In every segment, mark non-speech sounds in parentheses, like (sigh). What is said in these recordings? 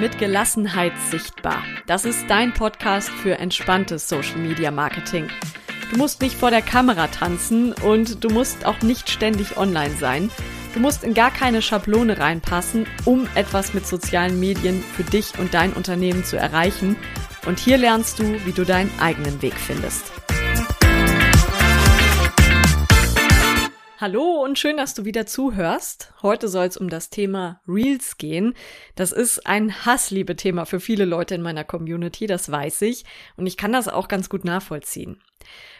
mit Gelassenheit sichtbar. Das ist dein Podcast für entspanntes Social Media Marketing. Du musst nicht vor der Kamera tanzen und du musst auch nicht ständig online sein. Du musst in gar keine Schablone reinpassen, um etwas mit sozialen Medien für dich und dein Unternehmen zu erreichen. Und hier lernst du, wie du deinen eigenen Weg findest. Hallo und schön, dass du wieder zuhörst. Heute soll es um das Thema Reels gehen. Das ist ein Hassliebe-Thema für viele Leute in meiner Community, das weiß ich. Und ich kann das auch ganz gut nachvollziehen.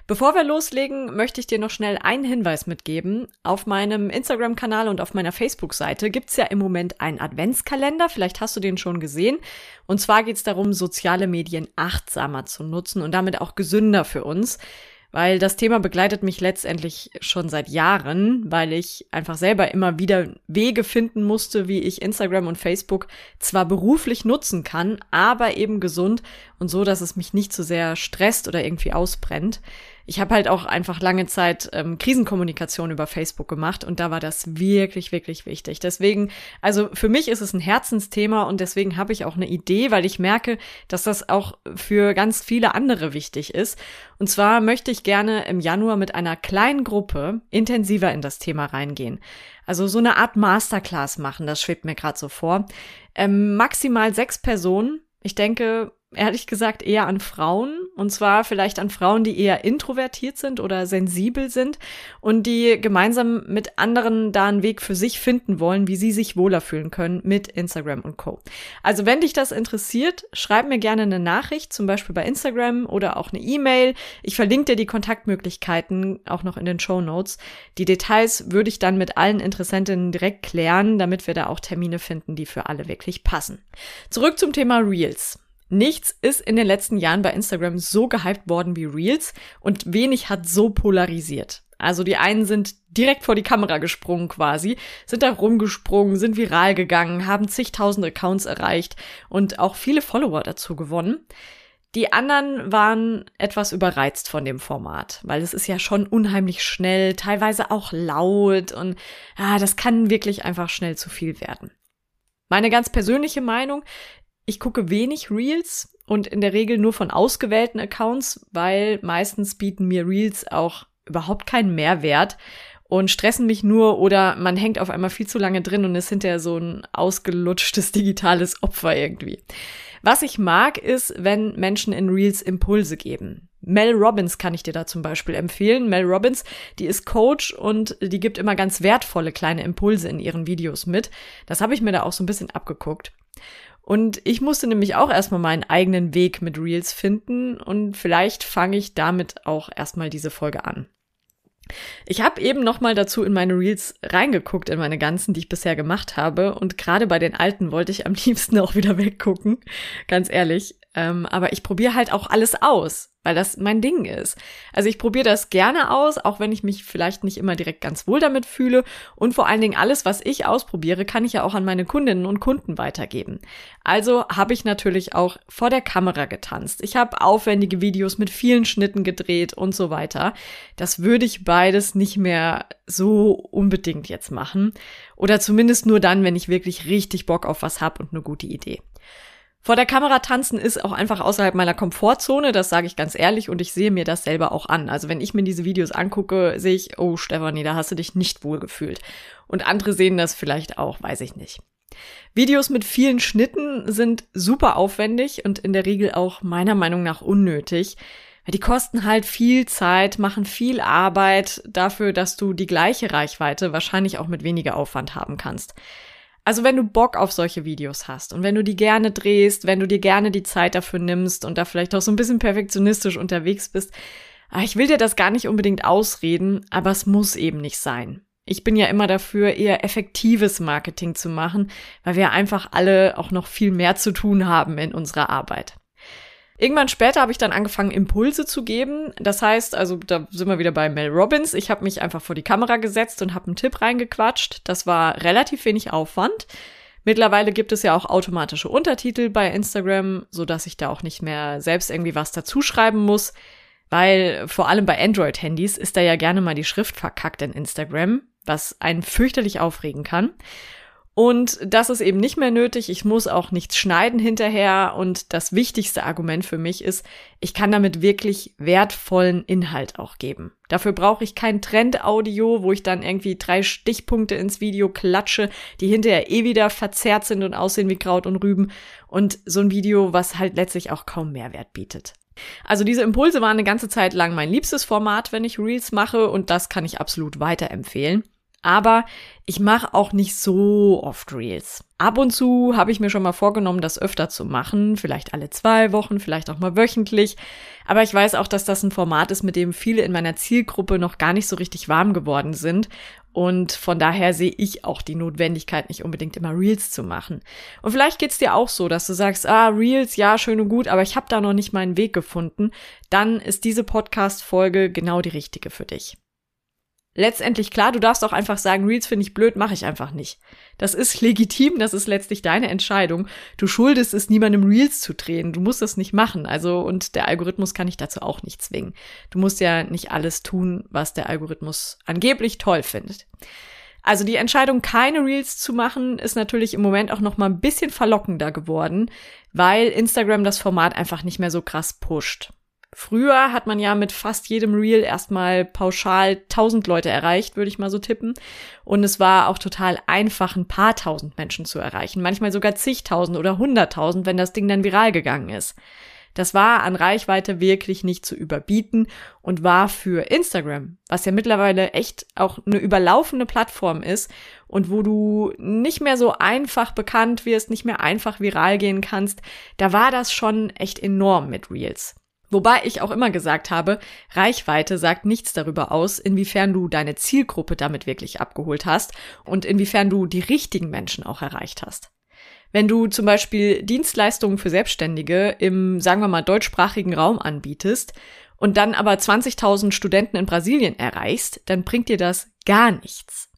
Bevor wir loslegen, möchte ich dir noch schnell einen Hinweis mitgeben. Auf meinem Instagram-Kanal und auf meiner Facebook-Seite gibt's ja im Moment einen Adventskalender. Vielleicht hast du den schon gesehen. Und zwar geht's darum, soziale Medien achtsamer zu nutzen und damit auch gesünder für uns weil das Thema begleitet mich letztendlich schon seit Jahren, weil ich einfach selber immer wieder Wege finden musste, wie ich Instagram und Facebook zwar beruflich nutzen kann, aber eben gesund und so, dass es mich nicht zu so sehr stresst oder irgendwie ausbrennt ich habe halt auch einfach lange Zeit ähm, Krisenkommunikation über Facebook gemacht und da war das wirklich, wirklich wichtig. Deswegen, also für mich ist es ein Herzensthema und deswegen habe ich auch eine Idee, weil ich merke, dass das auch für ganz viele andere wichtig ist. Und zwar möchte ich gerne im Januar mit einer kleinen Gruppe intensiver in das Thema reingehen. Also so eine Art Masterclass machen, das schwebt mir gerade so vor. Ähm, maximal sechs Personen. Ich denke, ehrlich gesagt eher an Frauen. Und zwar vielleicht an Frauen, die eher introvertiert sind oder sensibel sind und die gemeinsam mit anderen da einen Weg für sich finden wollen, wie sie sich wohler fühlen können mit Instagram und Co. Also wenn dich das interessiert, schreib mir gerne eine Nachricht, zum Beispiel bei Instagram oder auch eine E-Mail. Ich verlinke dir die Kontaktmöglichkeiten auch noch in den Show Notes. Die Details würde ich dann mit allen Interessentinnen direkt klären, damit wir da auch Termine finden, die für alle wirklich passen. Zurück zum Thema Reels. Nichts ist in den letzten Jahren bei Instagram so gehypt worden wie Reels und wenig hat so polarisiert. Also die einen sind direkt vor die Kamera gesprungen quasi, sind da rumgesprungen, sind viral gegangen, haben zigtausend Accounts erreicht und auch viele Follower dazu gewonnen. Die anderen waren etwas überreizt von dem Format, weil es ist ja schon unheimlich schnell, teilweise auch laut und ja, das kann wirklich einfach schnell zu viel werden. Meine ganz persönliche Meinung, ich gucke wenig Reels und in der Regel nur von ausgewählten Accounts, weil meistens bieten mir Reels auch überhaupt keinen Mehrwert und stressen mich nur oder man hängt auf einmal viel zu lange drin und ist hinterher so ein ausgelutschtes (laughs) digitales Opfer irgendwie. Was ich mag, ist, wenn Menschen in Reels Impulse geben. Mel Robbins kann ich dir da zum Beispiel empfehlen. Mel Robbins, die ist Coach und die gibt immer ganz wertvolle kleine Impulse in ihren Videos mit. Das habe ich mir da auch so ein bisschen abgeguckt. Und ich musste nämlich auch erstmal meinen eigenen Weg mit Reels finden und vielleicht fange ich damit auch erstmal diese Folge an. Ich habe eben noch mal dazu in meine Reels reingeguckt, in meine ganzen, die ich bisher gemacht habe. Und gerade bei den alten wollte ich am (laughs) liebsten auch wieder weggucken, ganz ehrlich. Ähm, aber ich probiere halt auch alles aus weil das mein Ding ist. Also ich probiere das gerne aus, auch wenn ich mich vielleicht nicht immer direkt ganz wohl damit fühle. Und vor allen Dingen alles, was ich ausprobiere, kann ich ja auch an meine Kundinnen und Kunden weitergeben. Also habe ich natürlich auch vor der Kamera getanzt. Ich habe aufwendige Videos mit vielen Schnitten gedreht und so weiter. Das würde ich beides nicht mehr so unbedingt jetzt machen. Oder zumindest nur dann, wenn ich wirklich richtig Bock auf was habe und eine gute Idee. Vor der Kamera tanzen ist auch einfach außerhalb meiner Komfortzone, das sage ich ganz ehrlich und ich sehe mir das selber auch an. Also wenn ich mir diese Videos angucke, sehe ich, oh Stefanie, da hast du dich nicht wohl gefühlt. Und andere sehen das vielleicht auch, weiß ich nicht. Videos mit vielen Schnitten sind super aufwendig und in der Regel auch meiner Meinung nach unnötig. Die kosten halt viel Zeit, machen viel Arbeit dafür, dass du die gleiche Reichweite wahrscheinlich auch mit weniger Aufwand haben kannst. Also wenn du Bock auf solche Videos hast und wenn du die gerne drehst, wenn du dir gerne die Zeit dafür nimmst und da vielleicht auch so ein bisschen perfektionistisch unterwegs bist, ah, ich will dir das gar nicht unbedingt ausreden, aber es muss eben nicht sein. Ich bin ja immer dafür, eher effektives Marketing zu machen, weil wir einfach alle auch noch viel mehr zu tun haben in unserer Arbeit. Irgendwann später habe ich dann angefangen, Impulse zu geben. Das heißt, also da sind wir wieder bei Mel Robbins. Ich habe mich einfach vor die Kamera gesetzt und habe einen Tipp reingequatscht. Das war relativ wenig Aufwand. Mittlerweile gibt es ja auch automatische Untertitel bei Instagram, so dass ich da auch nicht mehr selbst irgendwie was dazuschreiben muss, weil vor allem bei Android-Handys ist da ja gerne mal die Schrift verkackt in Instagram, was einen fürchterlich aufregen kann. Und das ist eben nicht mehr nötig. Ich muss auch nichts schneiden hinterher. Und das wichtigste Argument für mich ist, ich kann damit wirklich wertvollen Inhalt auch geben. Dafür brauche ich kein Trendaudio, wo ich dann irgendwie drei Stichpunkte ins Video klatsche, die hinterher eh wieder verzerrt sind und aussehen wie Kraut und Rüben. Und so ein Video, was halt letztlich auch kaum Mehrwert bietet. Also diese Impulse waren eine ganze Zeit lang mein liebstes Format, wenn ich Reels mache und das kann ich absolut weiterempfehlen. Aber ich mache auch nicht so oft Reels. Ab und zu habe ich mir schon mal vorgenommen, das öfter zu machen, vielleicht alle zwei Wochen, vielleicht auch mal wöchentlich. Aber ich weiß auch, dass das ein Format ist, mit dem viele in meiner Zielgruppe noch gar nicht so richtig warm geworden sind. Und von daher sehe ich auch die Notwendigkeit, nicht unbedingt immer Reels zu machen. Und vielleicht geht's dir auch so, dass du sagst, ah, Reels, ja, schön und gut, aber ich habe da noch nicht meinen Weg gefunden. Dann ist diese Podcast-Folge genau die richtige für dich letztendlich klar, du darfst auch einfach sagen, Reels finde ich blöd, mache ich einfach nicht. Das ist legitim, das ist letztlich deine Entscheidung. Du schuldest es niemandem Reels zu drehen, du musst das nicht machen. Also und der Algorithmus kann dich dazu auch nicht zwingen. Du musst ja nicht alles tun, was der Algorithmus angeblich toll findet. Also die Entscheidung, keine Reels zu machen, ist natürlich im Moment auch noch mal ein bisschen verlockender geworden, weil Instagram das Format einfach nicht mehr so krass pusht. Früher hat man ja mit fast jedem Reel erstmal pauschal tausend Leute erreicht, würde ich mal so tippen. Und es war auch total einfach, ein paar tausend Menschen zu erreichen. Manchmal sogar zigtausend oder hunderttausend, wenn das Ding dann viral gegangen ist. Das war an Reichweite wirklich nicht zu überbieten und war für Instagram, was ja mittlerweile echt auch eine überlaufende Plattform ist und wo du nicht mehr so einfach bekannt wirst, nicht mehr einfach viral gehen kannst, da war das schon echt enorm mit Reels. Wobei ich auch immer gesagt habe, Reichweite sagt nichts darüber aus, inwiefern du deine Zielgruppe damit wirklich abgeholt hast und inwiefern du die richtigen Menschen auch erreicht hast. Wenn du zum Beispiel Dienstleistungen für Selbstständige im, sagen wir mal, deutschsprachigen Raum anbietest und dann aber 20.000 Studenten in Brasilien erreichst, dann bringt dir das gar nichts.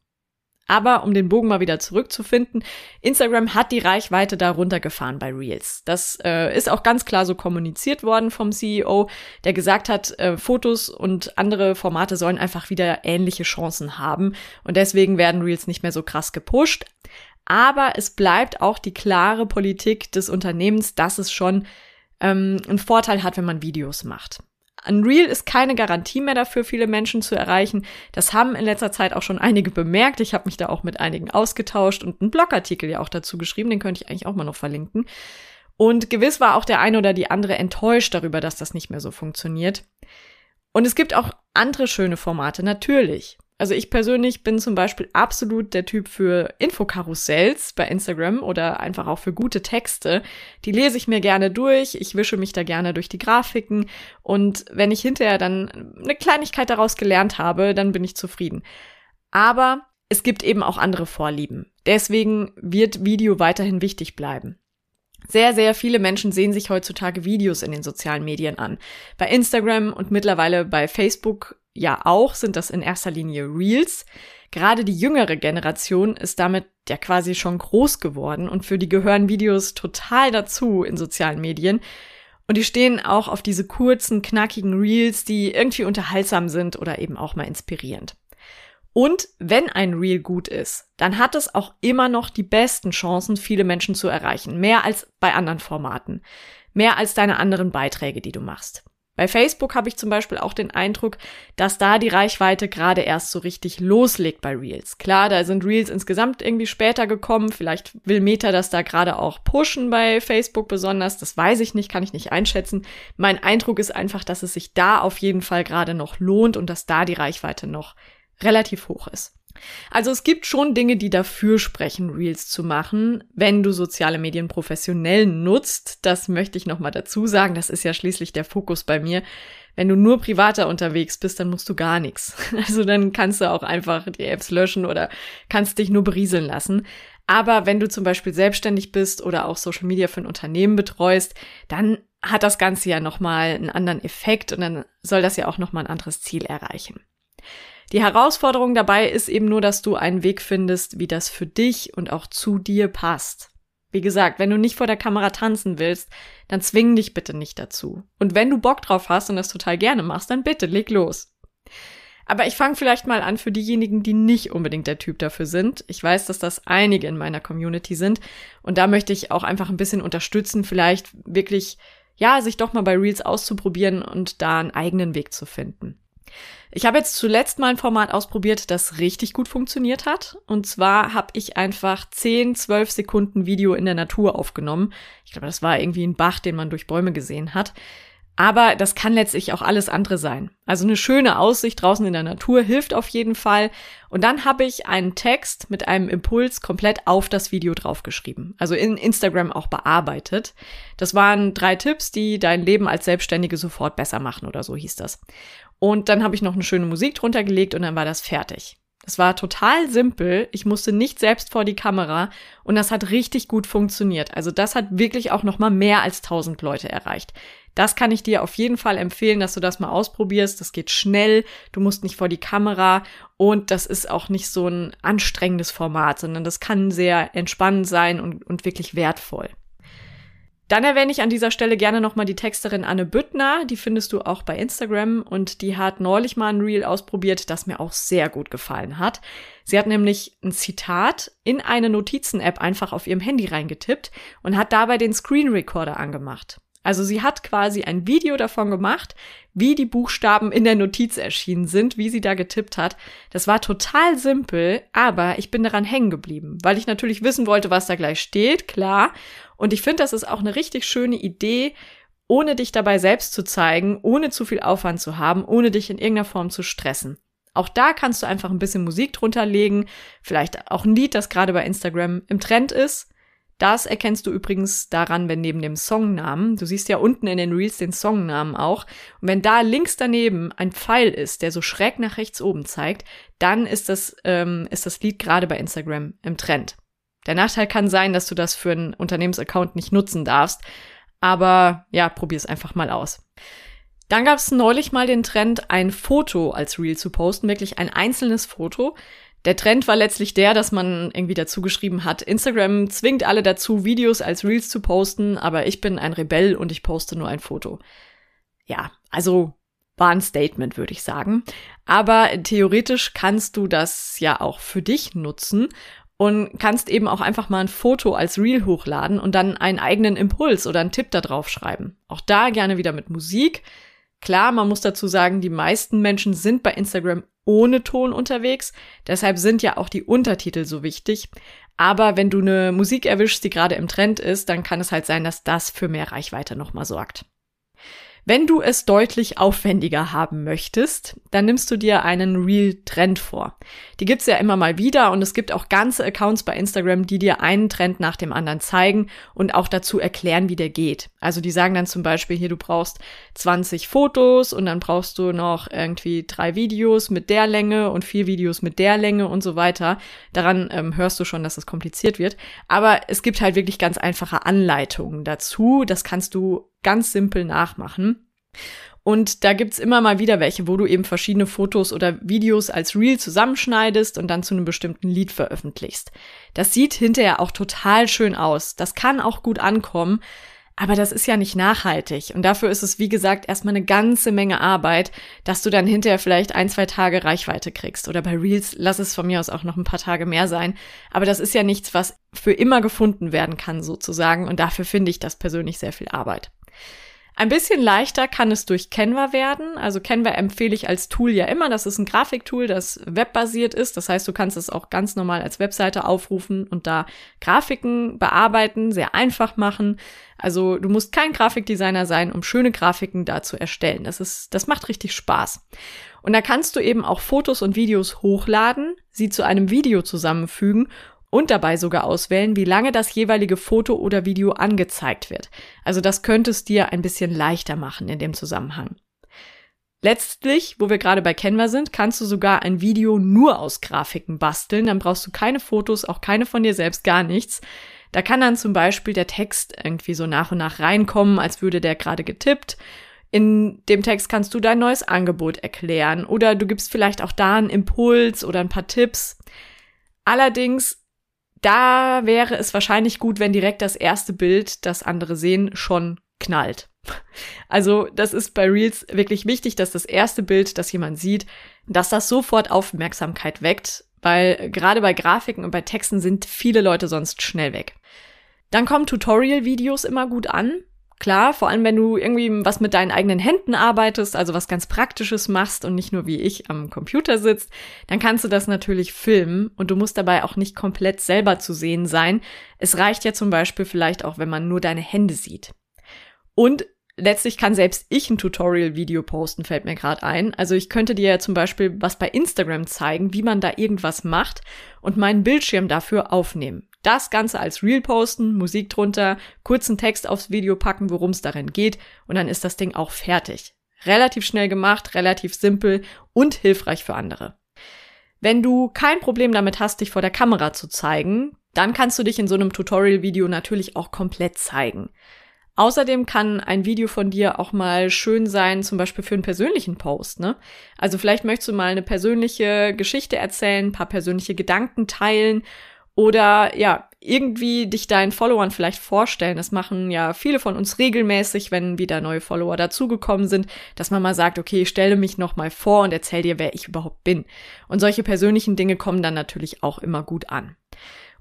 Aber um den Bogen mal wieder zurückzufinden, Instagram hat die Reichweite da runtergefahren bei Reels. Das äh, ist auch ganz klar so kommuniziert worden vom CEO, der gesagt hat, äh, Fotos und andere Formate sollen einfach wieder ähnliche Chancen haben. Und deswegen werden Reels nicht mehr so krass gepusht. Aber es bleibt auch die klare Politik des Unternehmens, dass es schon ähm, einen Vorteil hat, wenn man Videos macht. Unreal ist keine Garantie mehr dafür, viele Menschen zu erreichen. Das haben in letzter Zeit auch schon einige bemerkt. Ich habe mich da auch mit einigen ausgetauscht und einen Blogartikel ja auch dazu geschrieben. Den könnte ich eigentlich auch mal noch verlinken. Und gewiss war auch der eine oder die andere enttäuscht darüber, dass das nicht mehr so funktioniert. Und es gibt auch andere schöne Formate, natürlich. Also ich persönlich bin zum Beispiel absolut der Typ für Infokarussells bei Instagram oder einfach auch für gute Texte. Die lese ich mir gerne durch, ich wische mich da gerne durch die Grafiken und wenn ich hinterher dann eine Kleinigkeit daraus gelernt habe, dann bin ich zufrieden. Aber es gibt eben auch andere Vorlieben. Deswegen wird Video weiterhin wichtig bleiben. Sehr, sehr viele Menschen sehen sich heutzutage Videos in den sozialen Medien an. Bei Instagram und mittlerweile bei Facebook ja auch sind das in erster Linie Reels. Gerade die jüngere Generation ist damit ja quasi schon groß geworden und für die gehören Videos total dazu in sozialen Medien. Und die stehen auch auf diese kurzen, knackigen Reels, die irgendwie unterhaltsam sind oder eben auch mal inspirierend. Und wenn ein Reel gut ist, dann hat es auch immer noch die besten Chancen, viele Menschen zu erreichen. Mehr als bei anderen Formaten. Mehr als deine anderen Beiträge, die du machst. Bei Facebook habe ich zum Beispiel auch den Eindruck, dass da die Reichweite gerade erst so richtig loslegt bei Reels. Klar, da sind Reels insgesamt irgendwie später gekommen. Vielleicht will Meta das da gerade auch pushen bei Facebook besonders. Das weiß ich nicht, kann ich nicht einschätzen. Mein Eindruck ist einfach, dass es sich da auf jeden Fall gerade noch lohnt und dass da die Reichweite noch relativ hoch ist. Also es gibt schon Dinge, die dafür sprechen, Reels zu machen, wenn du soziale Medien professionell nutzt. Das möchte ich nochmal dazu sagen. Das ist ja schließlich der Fokus bei mir. Wenn du nur privater unterwegs bist, dann musst du gar nichts. (laughs) Also dann kannst du auch einfach die Apps löschen oder kannst dich nur berieseln lassen. Aber wenn du zum Beispiel selbstständig bist oder auch Social Media für ein Unternehmen betreust, dann hat das Ganze ja nochmal einen anderen Effekt und dann soll das ja auch nochmal ein anderes Ziel erreichen. Die Herausforderung dabei ist eben nur, dass du einen Weg findest, wie das für dich und auch zu dir passt. Wie gesagt, wenn du nicht vor der Kamera tanzen willst, dann zwing dich bitte nicht dazu. Und wenn du Bock drauf hast und das total gerne machst, dann bitte leg los. Aber ich fange vielleicht mal an für diejenigen, die nicht unbedingt der Typ dafür sind. Ich weiß, dass das einige in meiner Community sind. Und da möchte ich auch einfach ein bisschen unterstützen, vielleicht wirklich, ja, sich doch mal bei Reels auszuprobieren und da einen eigenen Weg zu finden. Ich habe jetzt zuletzt mal ein Format ausprobiert, das richtig gut funktioniert hat. Und zwar habe ich einfach 10, 12 Sekunden Video in der Natur aufgenommen. Ich glaube, das war irgendwie ein Bach, den man durch Bäume gesehen hat. Aber das kann letztlich auch alles andere sein. Also eine schöne Aussicht draußen in der Natur hilft auf jeden Fall. Und dann habe ich einen Text mit einem Impuls komplett auf das Video draufgeschrieben. Also in Instagram auch bearbeitet. Das waren drei Tipps, die dein Leben als Selbstständige sofort besser machen oder so hieß das. Und dann habe ich noch eine schöne Musik drunter gelegt und dann war das fertig. Es war total simpel. Ich musste nicht selbst vor die Kamera und das hat richtig gut funktioniert. Also das hat wirklich auch noch mal mehr als 1000 Leute erreicht. Das kann ich dir auf jeden Fall empfehlen, dass du das mal ausprobierst. Das geht schnell. Du musst nicht vor die Kamera und das ist auch nicht so ein anstrengendes Format, sondern das kann sehr entspannend sein und, und wirklich wertvoll. Dann erwähne ich an dieser Stelle gerne nochmal die Texterin Anne Büttner. Die findest du auch bei Instagram und die hat neulich mal ein Reel ausprobiert, das mir auch sehr gut gefallen hat. Sie hat nämlich ein Zitat in eine Notizen-App einfach auf ihrem Handy reingetippt und hat dabei den Screen Recorder angemacht. Also sie hat quasi ein Video davon gemacht, wie die Buchstaben in der Notiz erschienen sind, wie sie da getippt hat. Das war total simpel, aber ich bin daran hängen geblieben, weil ich natürlich wissen wollte, was da gleich steht, klar. Und ich finde, das ist auch eine richtig schöne Idee, ohne dich dabei selbst zu zeigen, ohne zu viel Aufwand zu haben, ohne dich in irgendeiner Form zu stressen. Auch da kannst du einfach ein bisschen Musik drunter legen, vielleicht auch ein Lied, das gerade bei Instagram im Trend ist. Das erkennst du übrigens daran, wenn neben dem Songnamen, du siehst ja unten in den Reels den Songnamen auch, und wenn da links daneben ein Pfeil ist, der so schräg nach rechts oben zeigt, dann ist das, ähm, ist das Lied gerade bei Instagram im Trend. Der Nachteil kann sein, dass du das für einen Unternehmensaccount nicht nutzen darfst, aber ja, probier's einfach mal aus. Dann gab es neulich mal den Trend, ein Foto als Reel zu posten, wirklich ein einzelnes Foto. Der Trend war letztlich der, dass man irgendwie dazu geschrieben hat, Instagram zwingt alle dazu, Videos als Reels zu posten, aber ich bin ein Rebell und ich poste nur ein Foto. Ja, also war ein Statement, würde ich sagen. Aber theoretisch kannst du das ja auch für dich nutzen und kannst eben auch einfach mal ein Foto als Reel hochladen und dann einen eigenen Impuls oder einen Tipp da drauf schreiben. Auch da gerne wieder mit Musik. Klar, man muss dazu sagen, die meisten Menschen sind bei Instagram ohne Ton unterwegs. Deshalb sind ja auch die Untertitel so wichtig. Aber wenn du eine Musik erwischst, die gerade im Trend ist, dann kann es halt sein, dass das für mehr Reichweite nochmal sorgt. Wenn du es deutlich aufwendiger haben möchtest, dann nimmst du dir einen Real Trend vor. Die gibt's ja immer mal wieder und es gibt auch ganze Accounts bei Instagram, die dir einen Trend nach dem anderen zeigen und auch dazu erklären, wie der geht. Also die sagen dann zum Beispiel hier, du brauchst 20 Fotos und dann brauchst du noch irgendwie drei Videos mit der Länge und vier Videos mit der Länge und so weiter. Daran ähm, hörst du schon, dass es kompliziert wird. Aber es gibt halt wirklich ganz einfache Anleitungen dazu. Das kannst du ganz simpel nachmachen. Und da gibt's immer mal wieder welche, wo du eben verschiedene Fotos oder Videos als Reel zusammenschneidest und dann zu einem bestimmten Lied veröffentlichst. Das sieht hinterher auch total schön aus. Das kann auch gut ankommen, aber das ist ja nicht nachhaltig. Und dafür ist es, wie gesagt, erstmal eine ganze Menge Arbeit, dass du dann hinterher vielleicht ein, zwei Tage Reichweite kriegst. Oder bei Reels lass es von mir aus auch noch ein paar Tage mehr sein. Aber das ist ja nichts, was für immer gefunden werden kann, sozusagen. Und dafür finde ich das persönlich sehr viel Arbeit. Ein bisschen leichter kann es durch Canva werden. Also Canva empfehle ich als Tool ja immer. Das ist ein Grafiktool, das webbasiert ist. Das heißt, du kannst es auch ganz normal als Webseite aufrufen und da Grafiken bearbeiten, sehr einfach machen. Also du musst kein Grafikdesigner sein, um schöne Grafiken da zu erstellen. Das ist, das macht richtig Spaß. Und da kannst du eben auch Fotos und Videos hochladen, sie zu einem Video zusammenfügen und dabei sogar auswählen, wie lange das jeweilige Foto oder Video angezeigt wird. Also das könnte es dir ein bisschen leichter machen in dem Zusammenhang. Letztlich, wo wir gerade bei Canva sind, kannst du sogar ein Video nur aus Grafiken basteln. Dann brauchst du keine Fotos, auch keine von dir selbst, gar nichts. Da kann dann zum Beispiel der Text irgendwie so nach und nach reinkommen, als würde der gerade getippt. In dem Text kannst du dein neues Angebot erklären oder du gibst vielleicht auch da einen Impuls oder ein paar Tipps. Allerdings da wäre es wahrscheinlich gut, wenn direkt das erste Bild, das andere sehen, schon knallt. (laughs) Also das ist bei Reels wirklich wichtig, dass das erste Bild, das jemand sieht, dass das sofort Aufmerksamkeit weckt, weil gerade bei Grafiken und bei Texten sind viele Leute sonst schnell weg. Dann kommen Tutorial-Videos immer gut an. Klar, vor allem wenn du irgendwie was mit deinen eigenen Händen arbeitest, also was ganz Praktisches machst und nicht nur wie ich am Computer sitzt, dann kannst du das natürlich filmen und du musst dabei auch nicht komplett selber zu sehen sein. Es reicht ja zum Beispiel vielleicht auch, wenn man nur deine Hände sieht. Und letztlich kann selbst ich ein Tutorial-Video posten, fällt mir gerade ein. Also ich könnte dir ja zum Beispiel was bei Instagram zeigen, wie man da irgendwas macht und meinen Bildschirm dafür aufnehmen. Das Ganze als Reel posten, Musik drunter, kurzen Text aufs Video packen, worum es darin geht, und dann ist das Ding auch fertig. Relativ schnell gemacht, relativ simpel und hilfreich für andere. Wenn du kein Problem damit hast, dich vor der Kamera zu zeigen, dann kannst du dich in so einem Tutorial-Video natürlich auch komplett zeigen. Außerdem kann ein Video von dir auch mal schön sein, zum Beispiel für einen persönlichen Post, ne? Also vielleicht möchtest du mal eine persönliche Geschichte erzählen, ein paar persönliche Gedanken teilen oder ja, irgendwie dich deinen Followern vielleicht vorstellen. Das machen ja viele von uns regelmäßig, wenn wieder neue Follower dazugekommen sind, dass man mal sagt, okay, ich stelle mich noch mal vor und erzähl dir, wer ich überhaupt bin. Und solche persönlichen Dinge kommen dann natürlich auch immer gut an.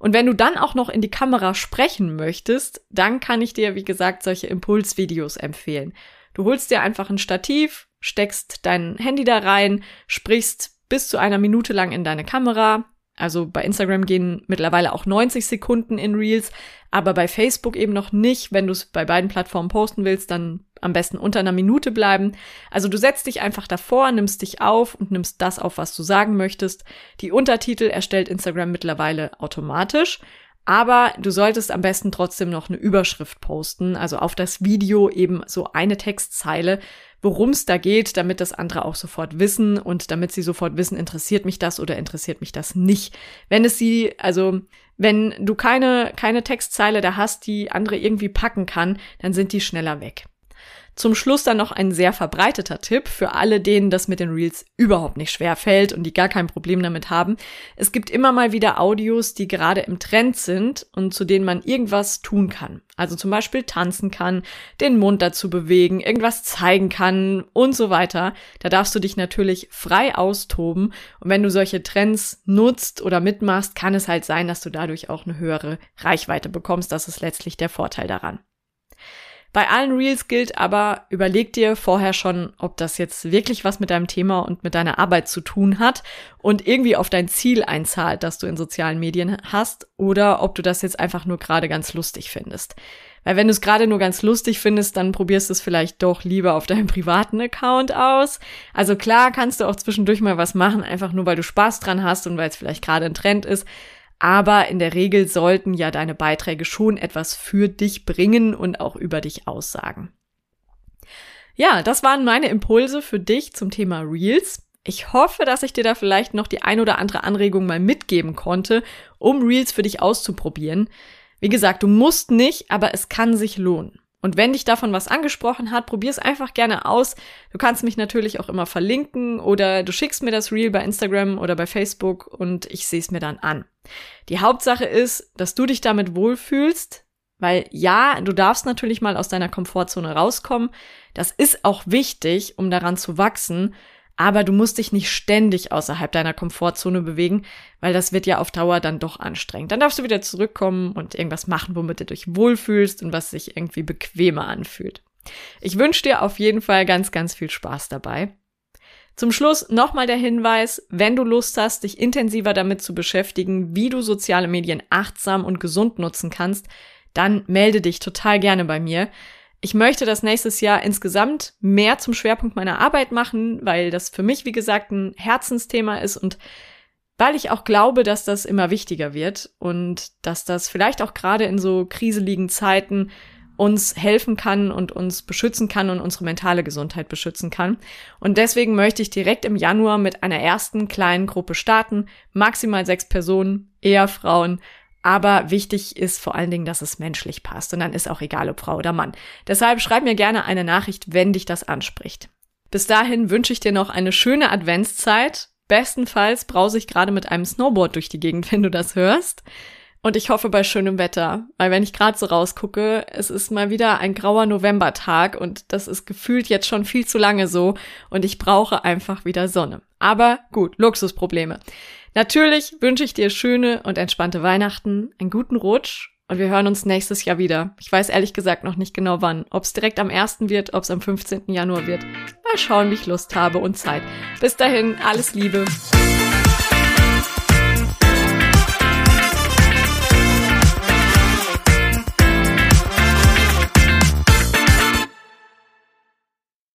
Und wenn du dann auch noch in die Kamera sprechen möchtest, dann kann ich dir, wie gesagt, solche Impulsvideos empfehlen. Du holst dir einfach ein Stativ, steckst dein Handy da rein, sprichst bis zu einer Minute lang in deine Kamera, also bei Instagram gehen mittlerweile auch 90 Sekunden in Reels, aber bei Facebook eben noch nicht. Wenn du es bei beiden Plattformen posten willst, dann am besten unter einer Minute bleiben. Also du setzt dich einfach davor, nimmst dich auf und nimmst das auf, was du sagen möchtest. Die Untertitel erstellt Instagram mittlerweile automatisch. Aber du solltest am besten trotzdem noch eine Überschrift posten, also auf das Video eben so eine Textzeile, worum es da geht, damit das andere auch sofort wissen und damit sie sofort wissen, interessiert mich das oder interessiert mich das nicht. Wenn es sie, also wenn du keine, keine Textzeile da hast, die andere irgendwie packen kann, dann sind die schneller weg. Zum Schluss dann noch ein sehr verbreiteter Tipp für alle, denen das mit den Reels überhaupt nicht schwer fällt und die gar kein Problem damit haben. Es gibt immer mal wieder Audios, die gerade im Trend sind und zu denen man irgendwas tun kann. Also zum Beispiel tanzen kann, den Mund dazu bewegen, irgendwas zeigen kann und so weiter. Da darfst du dich natürlich frei austoben. Und wenn du solche Trends nutzt oder mitmachst, kann es halt sein, dass du dadurch auch eine höhere Reichweite bekommst. Das ist letztlich der Vorteil daran. Bei allen Reels gilt aber, überleg dir vorher schon, ob das jetzt wirklich was mit deinem Thema und mit deiner Arbeit zu tun hat und irgendwie auf dein Ziel einzahlt, das du in sozialen Medien hast, oder ob du das jetzt einfach nur gerade ganz lustig findest. Weil wenn du es gerade nur ganz lustig findest, dann probierst du es vielleicht doch lieber auf deinem (laughs) privaten Account aus. Also klar kannst du auch zwischendurch mal was machen, einfach nur weil du Spaß dran hast und weil es vielleicht gerade ein Trend ist aber in der Regel sollten ja deine Beiträge schon etwas für dich bringen und auch über dich aussagen. Ja, das waren meine Impulse für dich zum Thema Reels. Ich hoffe, dass ich dir da vielleicht noch die ein oder andere Anregung mal mitgeben konnte, um Reels für dich auszuprobieren. Wie gesagt, du musst nicht, aber es kann sich lohnen. Und wenn dich davon was angesprochen hat, probier es einfach gerne aus. Du kannst mich natürlich auch immer verlinken oder du schickst mir das Reel bei Instagram oder bei Facebook und ich sehe es mir dann an. Die Hauptsache ist, dass du dich damit wohlfühlst, weil ja, du darfst natürlich mal aus deiner Komfortzone rauskommen. Das ist auch wichtig, um daran zu wachsen aber du musst dich nicht ständig außerhalb deiner Komfortzone bewegen, weil das wird ja auf Dauer dann doch anstrengend. Dann darfst du wieder zurückkommen und irgendwas machen, womit du dich wohlfühlst und was sich irgendwie bequemer anfühlt. Ich wünsche dir auf jeden Fall ganz, ganz viel Spaß dabei. Zum Schluss nochmal der Hinweis, wenn du Lust hast, dich intensiver damit zu beschäftigen, wie du soziale Medien achtsam und gesund nutzen kannst, dann melde dich total gerne bei mir. Ich möchte das nächstes Jahr insgesamt mehr zum Schwerpunkt meiner Arbeit machen, weil das für mich, wie gesagt, ein Herzensthema ist und weil ich auch glaube, dass das immer wichtiger wird und dass das vielleicht auch gerade in so kriseligen Zeiten uns helfen kann und uns beschützen kann und unsere mentale Gesundheit beschützen kann. Und deswegen möchte ich direkt im Januar mit einer ersten kleinen Gruppe starten, maximal sechs Personen, eher Frauen, aber wichtig ist vor allen Dingen, dass es menschlich passt. Und dann ist auch egal, ob Frau oder Mann. Deshalb schreib mir gerne eine Nachricht, wenn dich das anspricht. Bis dahin wünsche ich dir noch eine schöne Adventszeit. Bestenfalls brause ich gerade mit einem Snowboard durch die Gegend, (laughs) wenn du das hörst. Und ich hoffe bei schönem Wetter, weil wenn ich gerade so rausgucke, es ist mal wieder ein grauer Novembertag und das ist gefühlt jetzt schon viel zu lange so und ich brauche einfach wieder Sonne. Aber gut, Luxusprobleme. Natürlich wünsche ich dir schöne und entspannte Weihnachten, einen guten Rutsch und wir hören uns nächstes Jahr wieder. Ich weiß ehrlich gesagt noch nicht genau wann. Ob es direkt am 1. wird, ob es am 15. Januar wird. Mal schauen, wie ich Lust habe und Zeit. Bis dahin, alles Liebe.